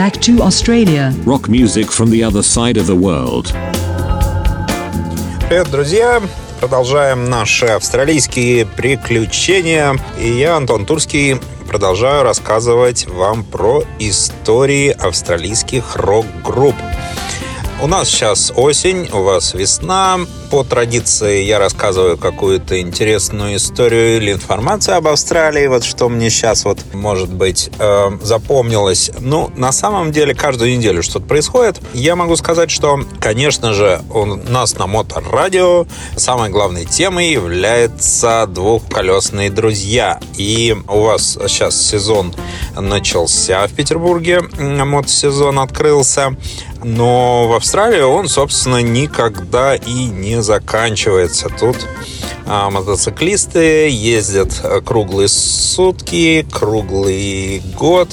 Back to Australia. Rock music from the other side of the world. Привет, друзья! Продолжаем наши австралийские приключения. И я, Антон Турский, продолжаю рассказывать вам про истории австралийских рок-групп. У нас сейчас осень, у вас весна, по традиции я рассказываю какую-то интересную историю или информацию об Австралии, вот что мне сейчас вот, может быть, э, запомнилось. Ну, на самом деле, каждую неделю что-то происходит. Я могу сказать, что, конечно же, у нас на моторадио самой главной темой является двухколесные друзья. И у вас сейчас сезон начался в Петербурге, мотосезон открылся. Но в Австралии он, собственно, никогда и не заканчивается. Тут а, мотоциклисты ездят э, круглые сутки, круглый год.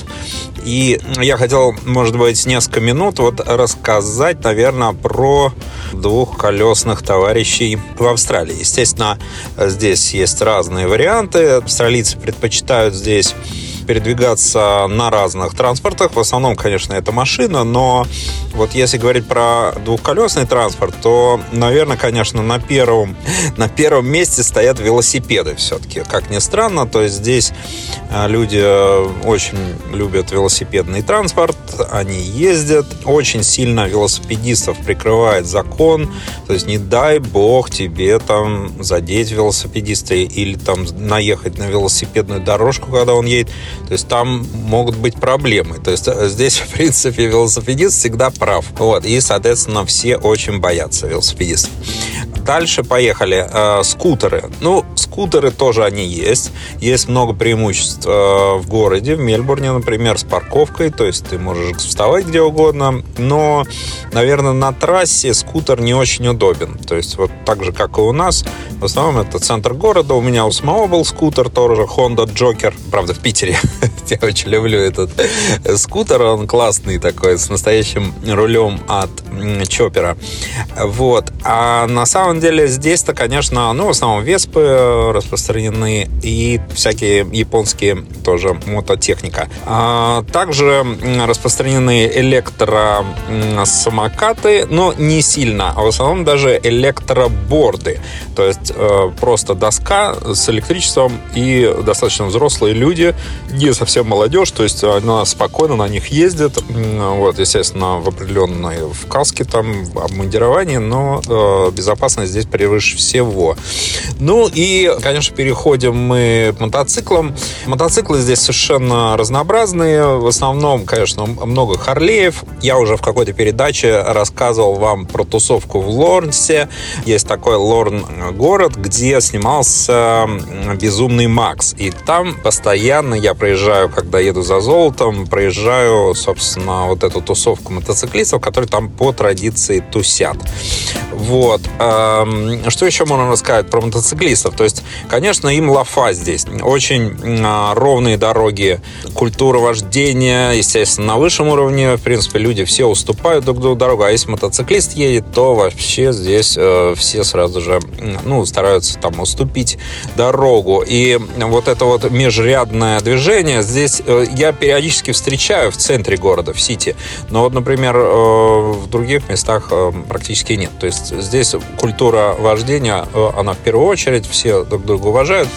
И я хотел, может быть, несколько минут вот рассказать, наверное, про двухколесных товарищей в Австралии. Естественно, здесь есть разные варианты. Австралийцы предпочитают здесь передвигаться на разных транспортах. В основном, конечно, это машина, но вот если говорить про двухколесный транспорт, то, наверное, конечно, на первом, на первом месте стоят велосипеды все-таки. Как ни странно, то есть здесь э, люди э, очень любят велосипедный транспорт, они ездят, очень сильно велосипедистов прикрывает закон, то есть не дай бог тебе там задеть велосипедиста или там наехать на велосипедную дорожку, когда он едет. То есть там могут быть проблемы. То есть э, здесь, в принципе, велосипедист всегда прав. Вот. И, соответственно, все очень боятся велосипедистов. Дальше поехали. Э, скутеры. Ну, скутеры тоже они есть. Есть много преимуществ э, в городе, в Мельбурне, например, с парковкой. То есть ты можешь вставать где угодно. Но, наверное, на трассе скутер не очень удобен. То есть вот так же, как и у нас. В основном это центр города. У меня у самого был скутер тоже, Honda Joker. Правда, в Питере. Я очень люблю этот скутер. Он классный такой, с настоящим рулем от Чопера. Вот. А на самом деле здесь-то, конечно, ну, в основном веспы э, распространены и всякие японские тоже мототехника. А также распространены электросамокаты, но не сильно, а в основном даже электроборды. То есть э, просто доска с электричеством и достаточно взрослые люди, не совсем молодежь, то есть она спокойно на них ездит, вот, естественно, в определенной в каске там, в обмундировании, но э, безопасность здесь превыше всего. Ну и, конечно, переходим мы к мотоциклам. Мотоциклы здесь совершенно разнообразные, в основном, конечно, много Харлеев. Я уже в какой-то передаче рассказывал вам про тусовку в Лорнсе. Есть такой Лорн город, где снимался Безумный Макс. И там постоянно я проезжаю, когда еду за золотом, проезжаю, собственно, вот эту тусовку мотоциклистов, которые там по традиции тусят. Вот. Что еще можно рассказать про мотоциклистов? То есть, конечно, им лафа здесь. Очень а, ровные дороги, культура вождения, естественно, на высшем уровне. В принципе, люди все уступают друг другу дорогу. А если мотоциклист едет, то вообще здесь э, все сразу же ну, стараются там уступить дорогу. И вот это вот межрядное движение здесь э, я периодически встречаю в центре города, в Сити. Но вот, например, э, в других местах практически нет. То есть здесь культура вождения, она в первую очередь, все друг друга уважают.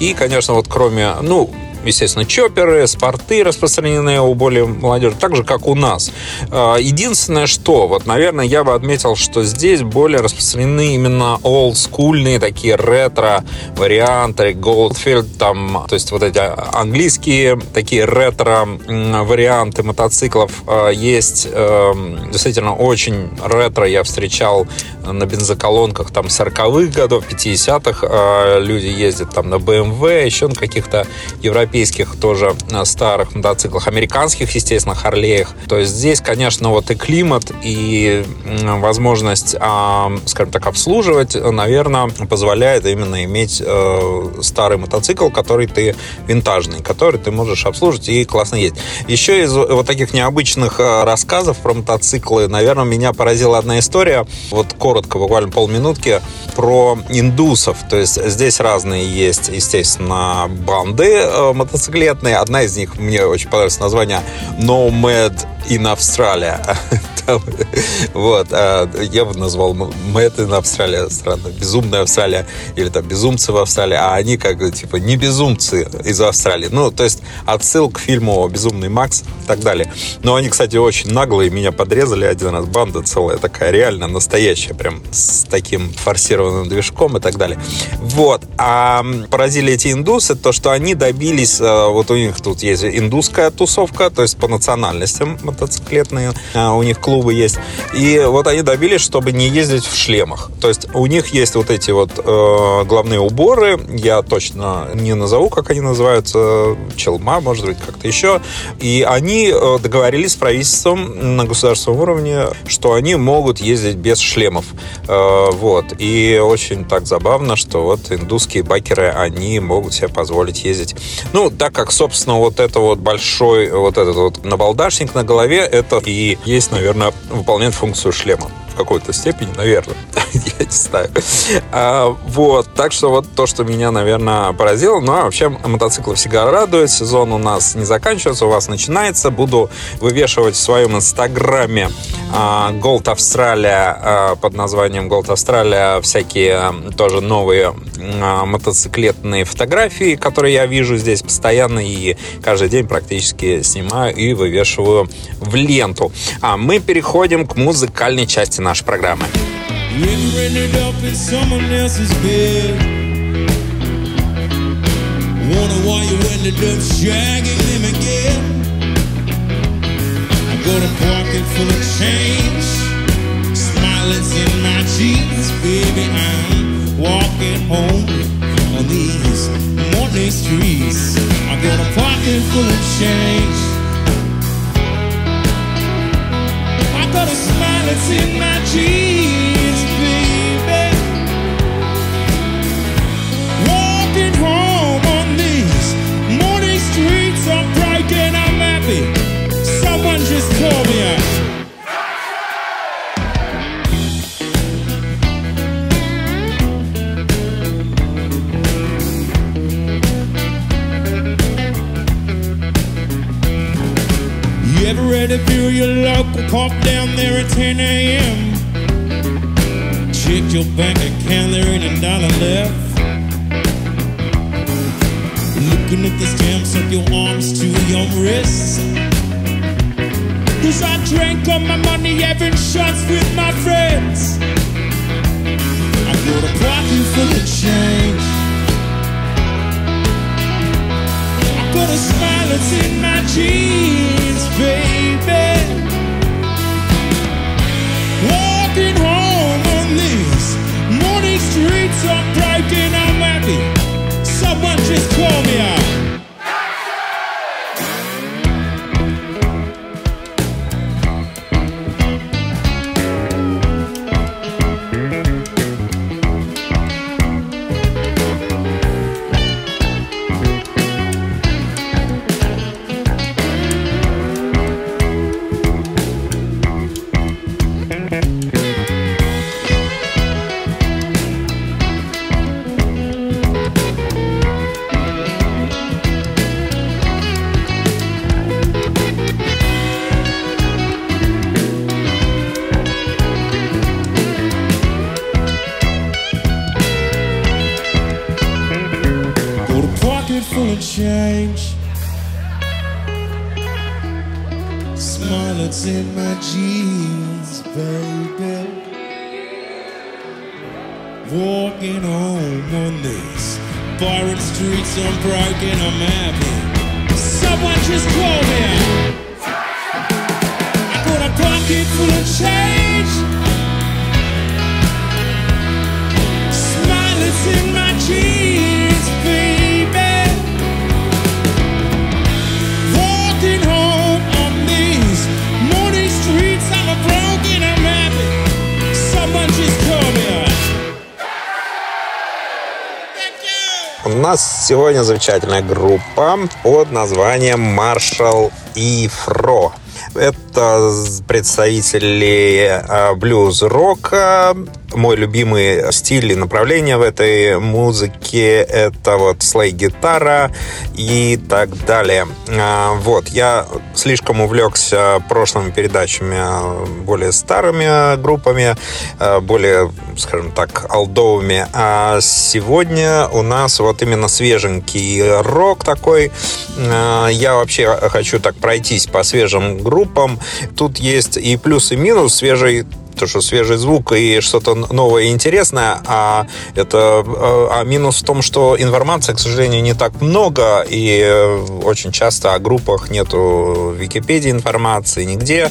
И, конечно, вот кроме, ну, естественно, чоперы, спорты распространены у более молодежи, так же, как у нас. А, единственное, что, вот, наверное, я бы отметил, что здесь более распространены именно олдскульные такие ретро-варианты, Goldfield, там, то есть вот эти английские такие ретро-варианты мотоциклов а, есть. Эм, действительно, очень ретро я встречал на бензоколонках там 40-х годов, 50-х. А, люди ездят там на BMW, еще на каких-то европейских европейских тоже э, старых мотоциклах, американских, естественно, Харлеях. То есть здесь, конечно, вот и климат, и возможность, а, скажем так, обслуживать, наверное, позволяет именно иметь э, старый мотоцикл, который ты винтажный, который ты можешь обслужить и классно ездить. Еще из вот таких необычных э, рассказов про мотоциклы, наверное, меня поразила одна история, вот коротко, буквально полминутки, про индусов. То есть здесь разные есть, естественно, банды мотоциклетные. Одна из них, мне очень понравилось название Nomad in Australia. вот. А, я бы назвал in Australia. Странно. Безумная Австралия. Или там безумцы в Австралии. А они как бы типа не безумцы из Австралии. Ну, то есть отсыл к фильму «Безумный Макс» и так далее. Но они, кстати, очень наглые. Меня подрезали один раз. Банда целая такая, реально настоящая. Прям с таким форсированным движком и так далее. Вот. А поразили эти индусы, то, что они добились, э, вот у них тут есть индусская тусовка, то есть по национальностям мотоциклетные э, у них клубы есть. И вот они добились, чтобы не ездить в шлемах. То есть у них есть вот эти вот э, главные уборы, я точно не назову, как они называются, челма, может быть, как-то еще. И они э, договорились с правительством на государственном уровне, что они могут ездить без шлемов. Э, вот. И очень так забавно, что вот индусские байкеры, они могут себе позволить ездить. Ну, так как, собственно, вот это вот большой, вот этот вот набалдашник на голове, это и есть, наверное, выполняет функцию шлема какой-то степени, наверное. Я не знаю. А, вот. Так что вот то, что меня, наверное, поразило. Ну, а вообще мотоциклы всегда радуют. Сезон у нас не заканчивается, у вас начинается. Буду вывешивать в своем инстаграме а, Gold Australia а, под названием Gold Australia всякие а, тоже новые а, мотоциклетные фотографии, которые я вижу здесь постоянно и каждый день практически снимаю и вывешиваю в ленту. А мы переходим к музыкальной части нашей программы. Wonder why you ended up shagging them again. I got a pocket full of change, smiling in my jeans, baby. I'm walking home on these morning streets. I got a pocket full of change. got a that's in my jeans, down 10 a.m.? Check your bank account, there ain't a dollar left. Looking at the stamps of your arms to your wrists. Cause I drank all my money having shots with my friends. I got a pocket full of change. I got a smile that's in my jeans baby. Just call me out. Walking home on Mondays, barren streets unbroken, I'm happy. Someone just called me. I got a pocket full of change. Smile, it's in нас сегодня замечательная группа под названием Marshall и Фро. Это представители а, блюз-рока, мой любимый стиль и направление в этой музыке — это вот слей-гитара и так далее. А, вот, я слишком увлекся прошлыми передачами более старыми группами, более, скажем так, алдовыми. А сегодня у нас вот именно свеженький рок такой. Я вообще хочу так пройтись по свежим группам. Тут есть и плюс, и минус. Свежий то, что свежий звук и что-то новое и интересное, а это э, а минус в том, что информации, к сожалению, не так много, и э, очень часто о группах нету в Википедии информации нигде.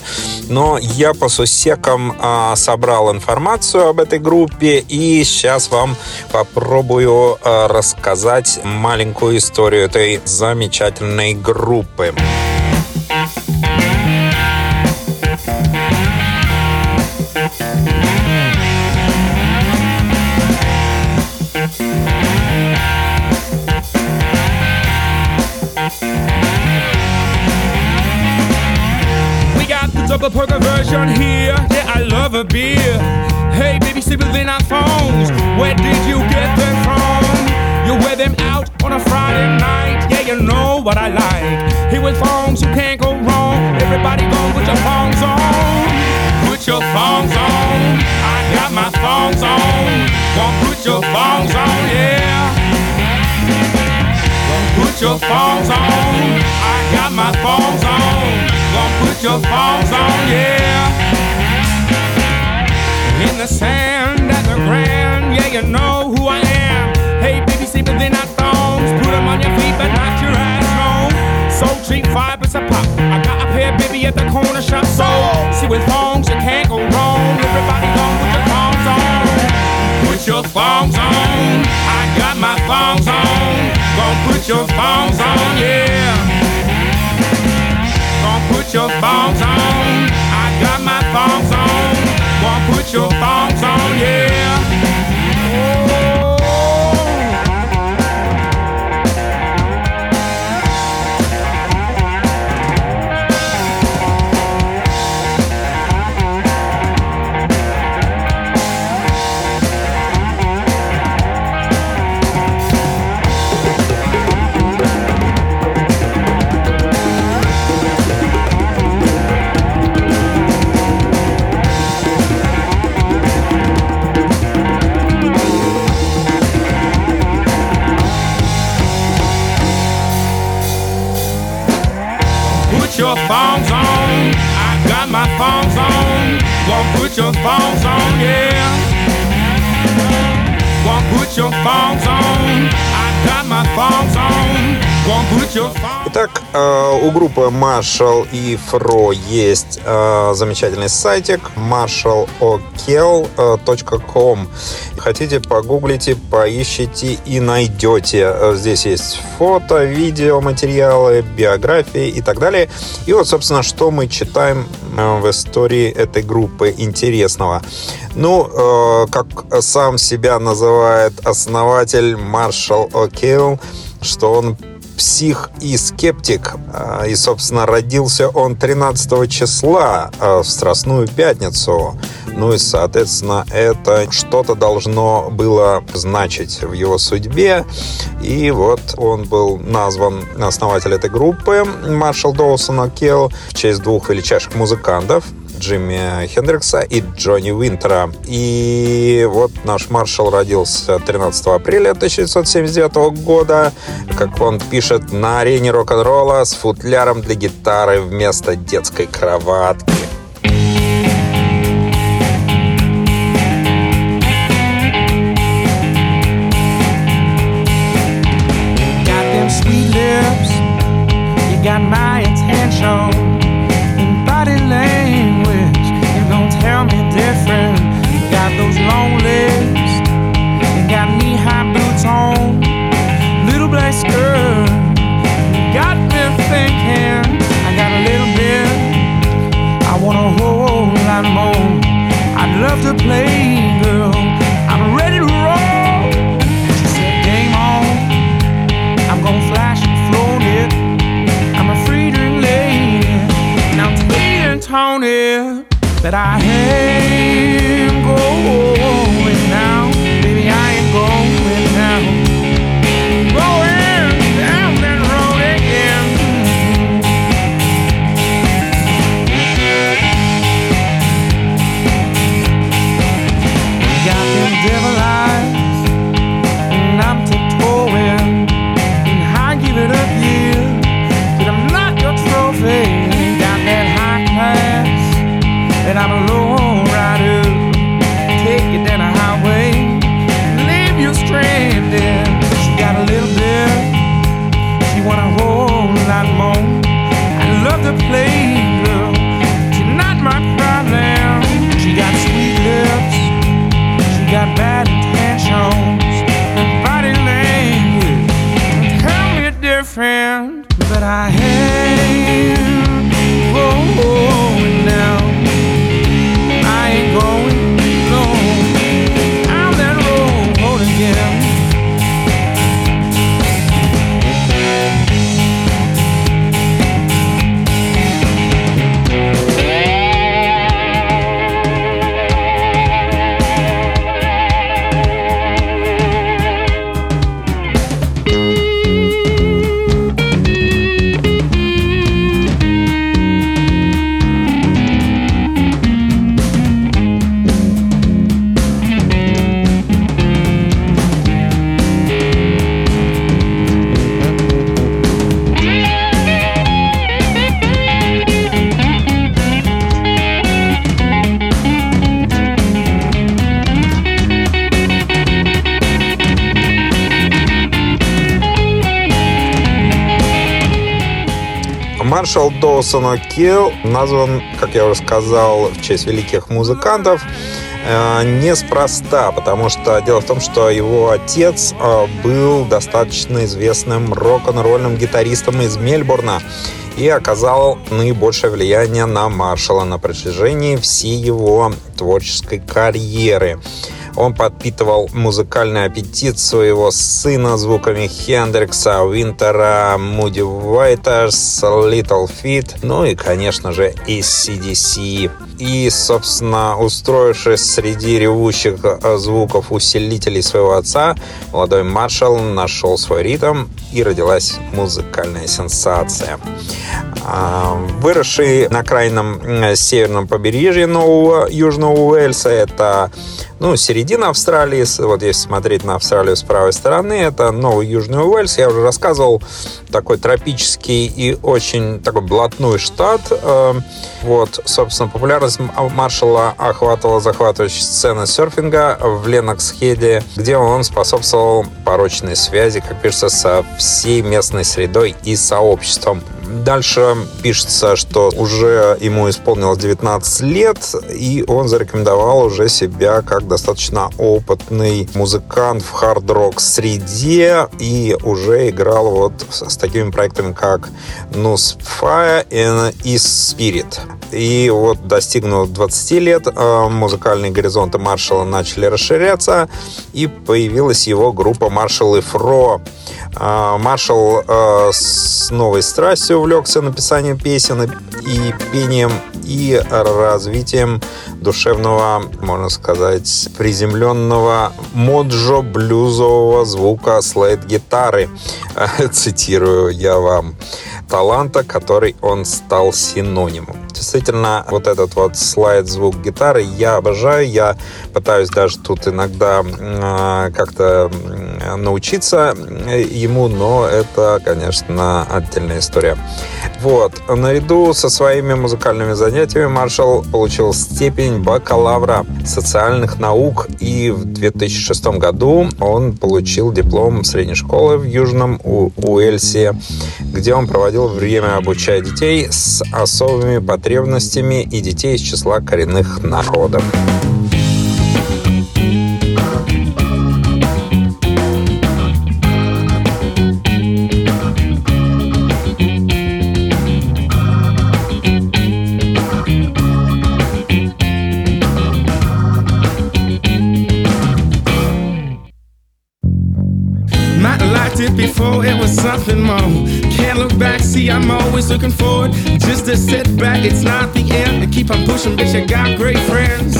Но я по сусекам а, собрал информацию об этой группе, и сейчас вам попробую а, рассказать маленькую историю этой замечательной группы. up a poker version here. Yeah, I love a beer. Hey, baby, sleep within our phones. Where did you get them from? You wear them out on a Friday night. Yeah, you know what I like. Here with phones, you can't go wrong. Everybody go put your phones on. Put your phones on. I got my phones on. Gonna put your phones on, yeah. Gonna put your phones on. I got my phones on put your paws on, yeah. In the sand at the grand, yeah, you know who I am. Hey, baby, see, but then I thongs. Put them on your feet, but not your ass, no. So cheap, five is a pop. I got a pair, baby, at the corner shop. So, see, with thongs, you can't go wrong. Everybody gone with your thongs on. Put your thongs on. I got my thongs on. Gonna put your thongs on, yeah your thongs on. I got my thongs on. Won't put your thongs on, yeah. Marshall и Fro есть э, замечательный сайтик marshallokel.com. Хотите, погуглите, поищите и найдете. Э, здесь есть фото, видео, материалы, биографии и так далее. И вот, собственно, что мы читаем в истории этой группы интересного. Ну, как сам себя называет основатель Маршал О'Кейл, что он псих и скептик. А, и, собственно, родился он 13 числа а, в Страстную Пятницу. Ну и, соответственно, это что-то должно было значить в его судьбе. И вот он был назван основатель этой группы, Маршал Доусон Келл, в честь двух величайших музыкантов, Джимми Хендрикса и Джонни Уинтера. И вот наш маршал родился 13 апреля 1979 года, как он пишет, на арене рок-н-ролла с футляром для гитары вместо детской кроватки. got my attention that I am Доусон О'Килл назван, как я уже сказал, в честь великих музыкантов э, неспроста, потому что дело в том, что его отец э, был достаточно известным рок-н-ролльным гитаристом из Мельбурна и оказал наибольшее влияние на Маршала на протяжении всей его творческой карьеры. Он подпитывал музыкальный аппетит своего сына звуками Хендрикса, Винтера, Муди Уайтерс, Little Feat, ну и, конечно же, ACDC. И, собственно, устроившись среди ревущих э, звуков усилителей своего отца, молодой маршал нашел свой ритм и родилась музыкальная сенсация. А, выросший на крайнем северном побережье Нового Южного Уэльса, это ну, середина Австралии, вот если смотреть на Австралию с правой стороны, это Новый Южный Уэльс. Я уже рассказывал, такой тропический и очень такой блатной штат. Э, вот, собственно, популярность Маршала охватывала захватывающая сцена серфинга в Ленокс-Хеде, где он способствовал порочной связи, как пишется, со всей местной средой и сообществом. Дальше пишется, что уже ему исполнилось 19 лет, и он зарекомендовал уже себя как достаточно опытный музыкант в хард-рок среде и уже играл вот с такими проектами, как Nus Fire и Spirit. И вот достигнув 20 лет, э, музыкальные горизонты Маршала начали расширяться, и появилась его группа Маршал и Фро. Э, Маршал э, с новой страстью увлекся написанием песен и пением и развитием душевного, можно сказать, приземленного моджо-блюзового звука слайд-гитары. Цитирую я вам таланта, который он стал синонимом. Действительно, вот этот вот слайд звук гитары я обожаю. Я пытаюсь даже тут иногда э, как-то научиться ему, но это, конечно, отдельная история. Вот. Наряду со своими музыкальными занятиями Маршал получил степень бакалавра социальных наук, и в 2006 году он получил диплом средней школы в Южном Уэльсе, где он проводил время, обучая детей с особыми потребностями и детей из числа коренных народов. Something more. Can't look back, see, I'm always looking forward. Just a setback, it's not the end. To keep on pushing, bitch, I got great friends.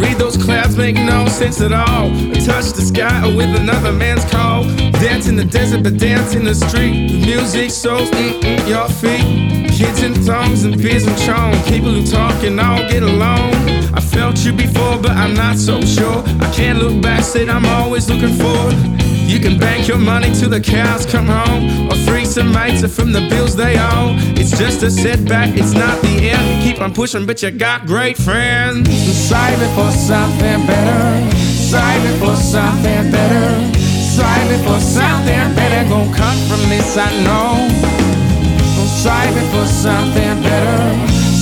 Read those clouds, make no sense at all. Touch the sky with another man's call. Dance in the desert, but dance in the street. The music mm your feet. Kids in thongs and beers and chong. People who talk and all get along. I felt you before, but I'm not so sure. I can't look back, said I'm always looking forward. You can bank your money till the cows come home, or free some mates from the bills they owe. It's just a setback, it's not the end. Keep on pushing, but you got great friends. So save it for something better, striving for something better, striving for something better. Gonna come from this, I know. Striving for something better,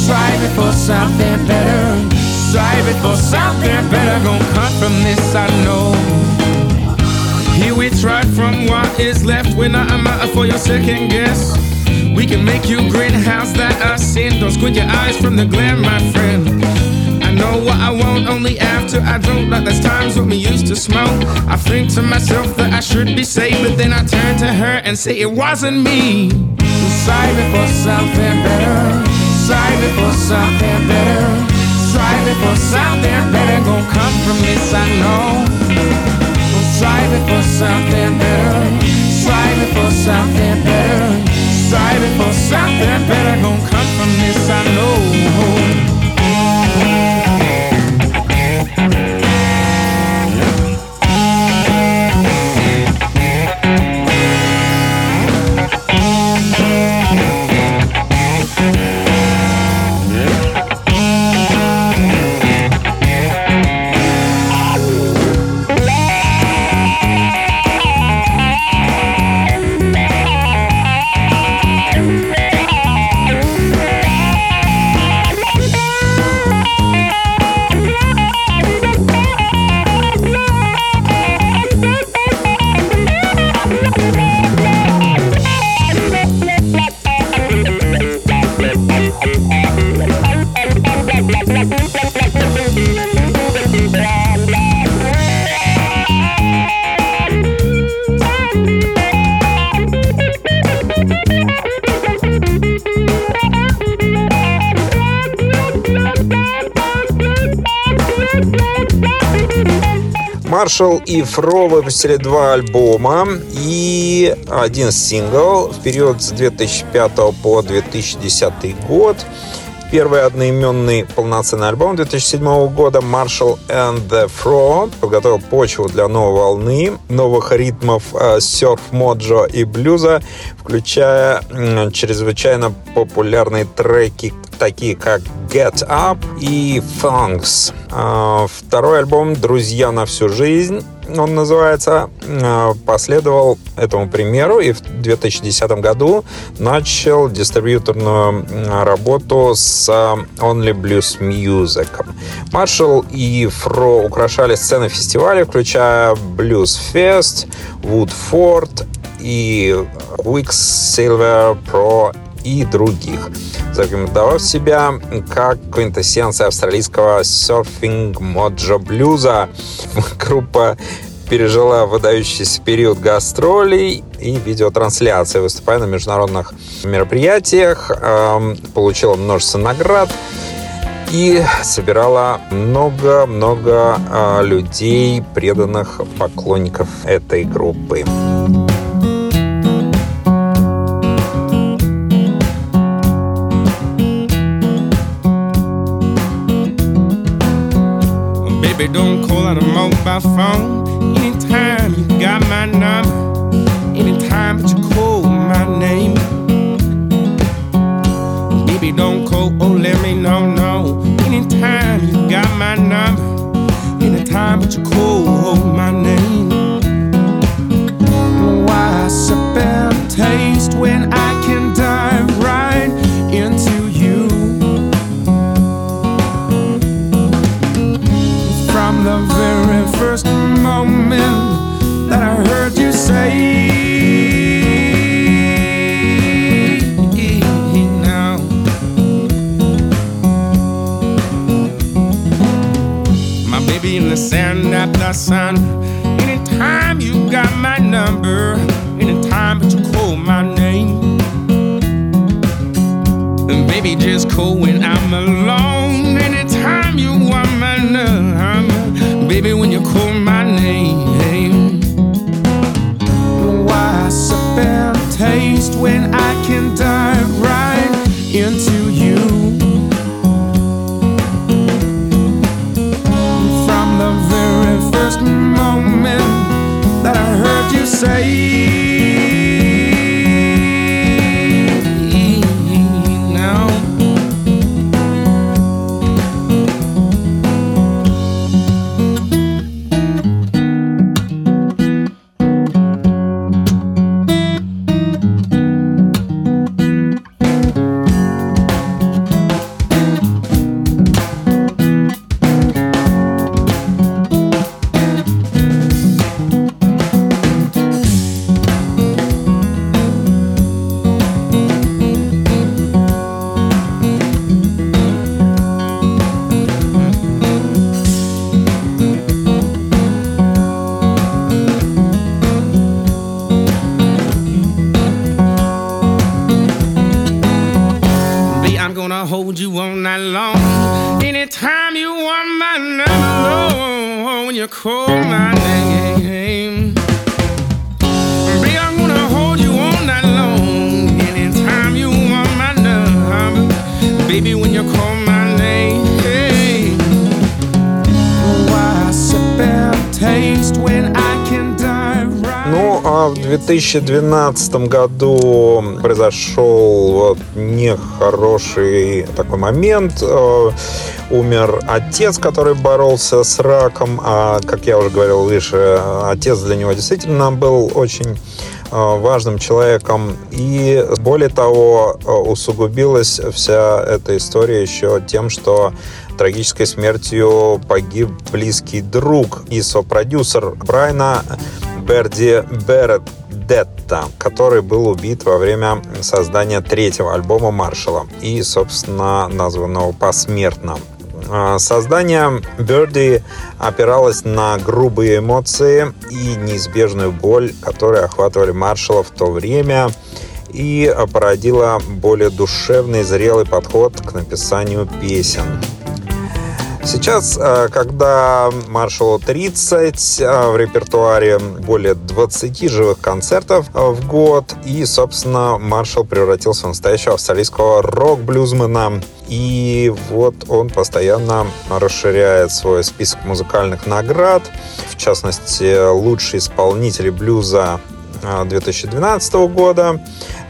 striving for something better, striving for something better. Gonna come from this, I know. Here we try from what is left. We're not a matter for your second guess. We can make you greenhouse that I sin. Don't squint your eyes from the glare, my friend. I know what I want only after I drunk. Like there's times when we used to smoke. I think to myself that I should be safe, but then I turn to her and say it wasn't me. Striving for something better. Striving for something better. Striving for something better. Gonna come from this, I know. Striving for something better. Striving for something better. Маршалл и Фро выпустили два альбома и один сингл в период с 2005 по 2010 год. Первый одноименный полноценный альбом 2007 года Marshall and the Fro подготовил почву для новой волны, новых ритмов э, серф, моджо и блюза, включая чрезвычайно популярные треки, такие как Get Up и Funks. А, второй альбом «Друзья на всю жизнь» он называется, а, последовал этому примеру и в 2010 году начал дистрибьюторную работу с Only Blues Music. Маршалл и Фро украшали сцены фестиваля, включая Blues Fest, Woodford и Quicksilver Pro и других, зарекомендовав себя как квинтэссенция австралийского серфинг-моджо-блюза. Группа пережила выдающийся период гастролей и видеотрансляции, выступая на международных мероприятиях, э, получила множество наград и собирала много-много э, людей, преданных поклонников этой группы. Baby, don't call on a mobile phone. Anytime you got my number. Anytime that you call my name. Baby, don't call, oh, let me know, no. Anytime you got my number. Anytime that you call oh, my name. Why and taste when I can baby, when you call my name. Right? Ну, а в 2012 году произошел вот нехороший такой момент. Э, Умер отец, который боролся с раком. А, как я уже говорил выше, отец для него действительно был очень важным человеком. И более того, э, усугубилась вся эта история еще тем, что трагической смертью погиб близкий друг и сопродюсер Брайна Берди Бердетта, который был убит во время создания третьего альбома Маршала и, собственно, названного посмертно. А, Создание Берди опиралось на грубые эмоции и неизбежную боль, которые охватывали Маршала в то время, и породило более душевный, зрелый подход к написанию песен. Сейчас, э, когда маршалу 30, э, в репертуаре более 20 живых концертов э, в год, и, собственно, маршал превратился в настоящего австралийского рок-блюзмена. И вот он постоянно расширяет свой список музыкальных наград. В частности, лучший исполнитель блюза 2012 года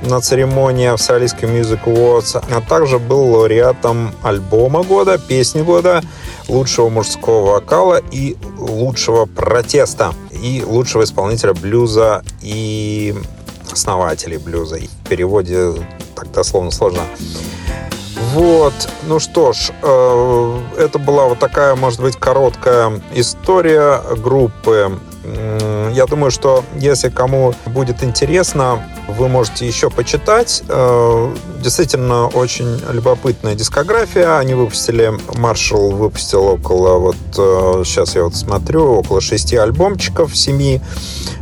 на церемонии Австралийской Music Awards, а также был лауреатом альбома года, песни года, лучшего мужского вокала и лучшего протеста, и лучшего исполнителя блюза и основателей блюза. В переводе так дословно сложно. Вот, ну что ж, э, это была вот такая, может быть, короткая история группы я думаю, что если кому будет интересно, вы можете еще почитать. Э, действительно, очень любопытная дискография. Они выпустили, Маршал выпустил около, вот сейчас э, я вот смотрю, около шести альбомчиков, семи.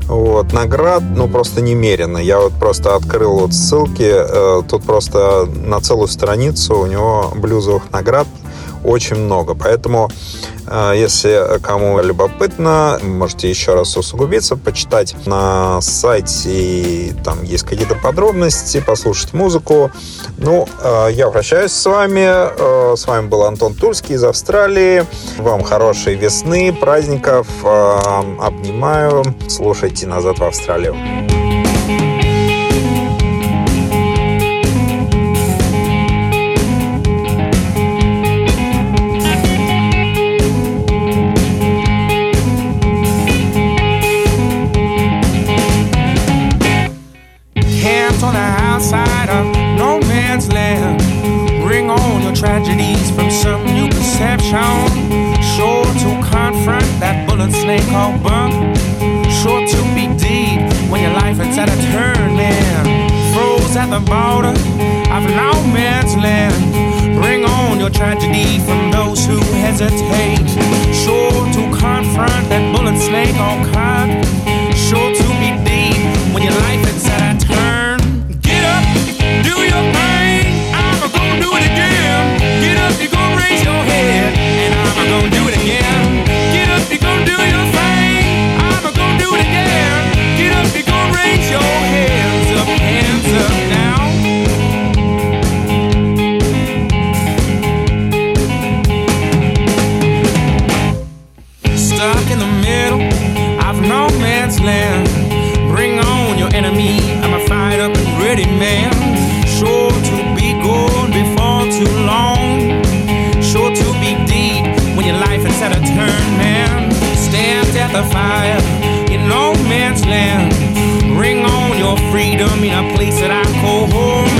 Вот, наград, ну, просто немерено. Я вот просто открыл вот ссылки. Э, тут просто на целую страницу у него блюзовых наград очень много. Поэтому, если кому любопытно, можете еще раз усугубиться, почитать на сайте, там есть какие-то подробности, послушать музыку. Ну, э, я прощаюсь с вами. Э, с вами был Антон Тульский из Австралии. Вам хорошей весны, праздников. Обнимаю. Слушайте «Назад в Австралию». town. Sure to confront that bullet snake called bump. Sure to be deep when your life is at a turning. Froze at the border of no man's land. Bring on your tragedy from those who hesitate. Sure to confront that bullet snake on cop. Sure to be deep when your life is the middle of no man's land. Bring on your enemy, I'ma fight up ready, man. Sure to be good before too long. Sure to be deep when your life is at a turn, man. Stamped at the fire in no man's land. Freedom in a place that I call home,